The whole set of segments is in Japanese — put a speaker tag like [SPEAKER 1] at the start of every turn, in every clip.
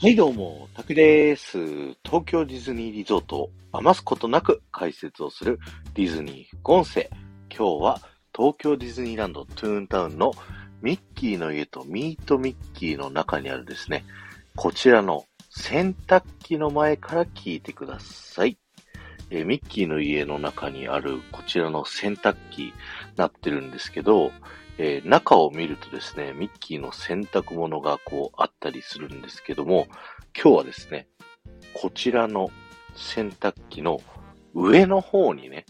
[SPEAKER 1] はいどうも、たくです。東京ディズニーリゾートを余すことなく解説をするディズニー副音声。今日は東京ディズニーランドトゥーンタウンのミッキーの家とミートミッキーの中にあるですね、こちらの洗濯機の前から聞いてください。えー、ミッキーの家の中にあるこちらの洗濯機なってるんですけど、えー、中を見るとですね、ミッキーの洗濯物がこうあったりするんですけども、今日はですね、こちらの洗濯機の上の方にね、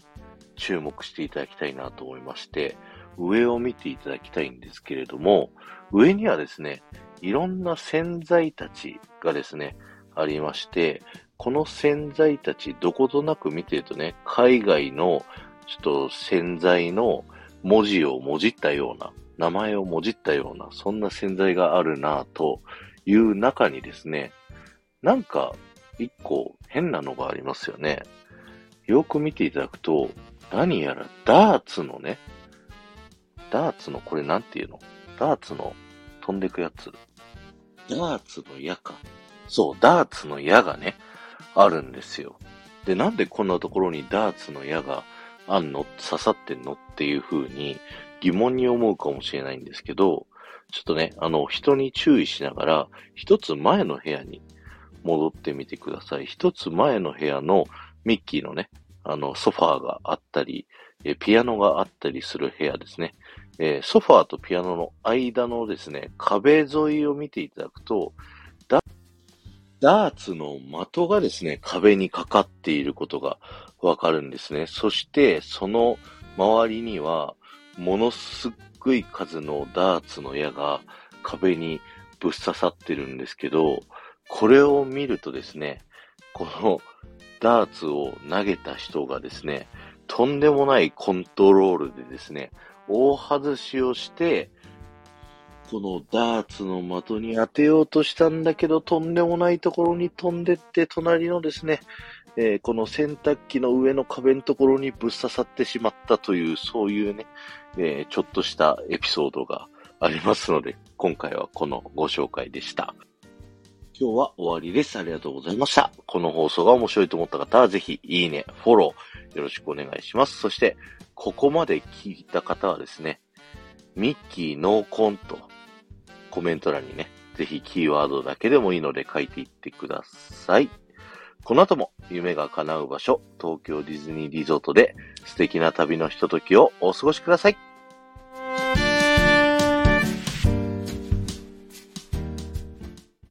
[SPEAKER 1] 注目していただきたいなと思いまして、上を見ていただきたいんですけれども、上にはですね、いろんな洗剤たちがですね、ありまして、この洗剤たちどことなく見てるとね、海外のちょっと洗剤の文字をもじったような、名前をもじったような、そんな洗剤があるなという中にですね、なんか一個変なのがありますよね。よく見ていただくと、何やらダーツのね、ダーツのこれなんていうの？ダーツの飛んでくやつ。ダーツの矢か。そう、ダーツの矢がね、あるんですよ。で、なんでこんなところにダーツの矢があんの？刺さってんの？っていう風に疑問に思うかもしれないんですけど、ちょっとね、あの、人に注意しながら、一つ前の部屋に戻ってみてください。一つ前の部屋のミッキーのね、あの、ソファーがあったり、えピアノがあったりする部屋ですね。えー、ソファーとピアノの間のですね、壁沿いを見ていただくと、ダーツの的がですね、壁にかかっていることがわかるんですね。そして、その周りには、ものすっごい数のダーツの矢が壁にぶっ刺さってるんですけど、これを見るとですね、このダーツを投げた人がですね、とんでもないコントロールでですね、大外しをして、このダーツの的に当てようとしたんだけど、とんでもないところに飛んでって、隣のですね、えー、この洗濯機の上の壁のところにぶっ刺さってしまったという、そういうね、えー、ちょっとしたエピソードがありますので、今回はこのご紹介でした。今日は終わりです。ありがとうございました。この放送が面白いと思った方は、ぜひ、いいね、フォロー、よろしくお願いします。そして、ここまで聞いた方はですね、ミッキーノーコントコメント欄にね、ぜひキーワードだけでもいいので書いていってください。この後も夢が叶う場所、東京ディズニーリゾートで素敵な旅のひとときをお過ごしください。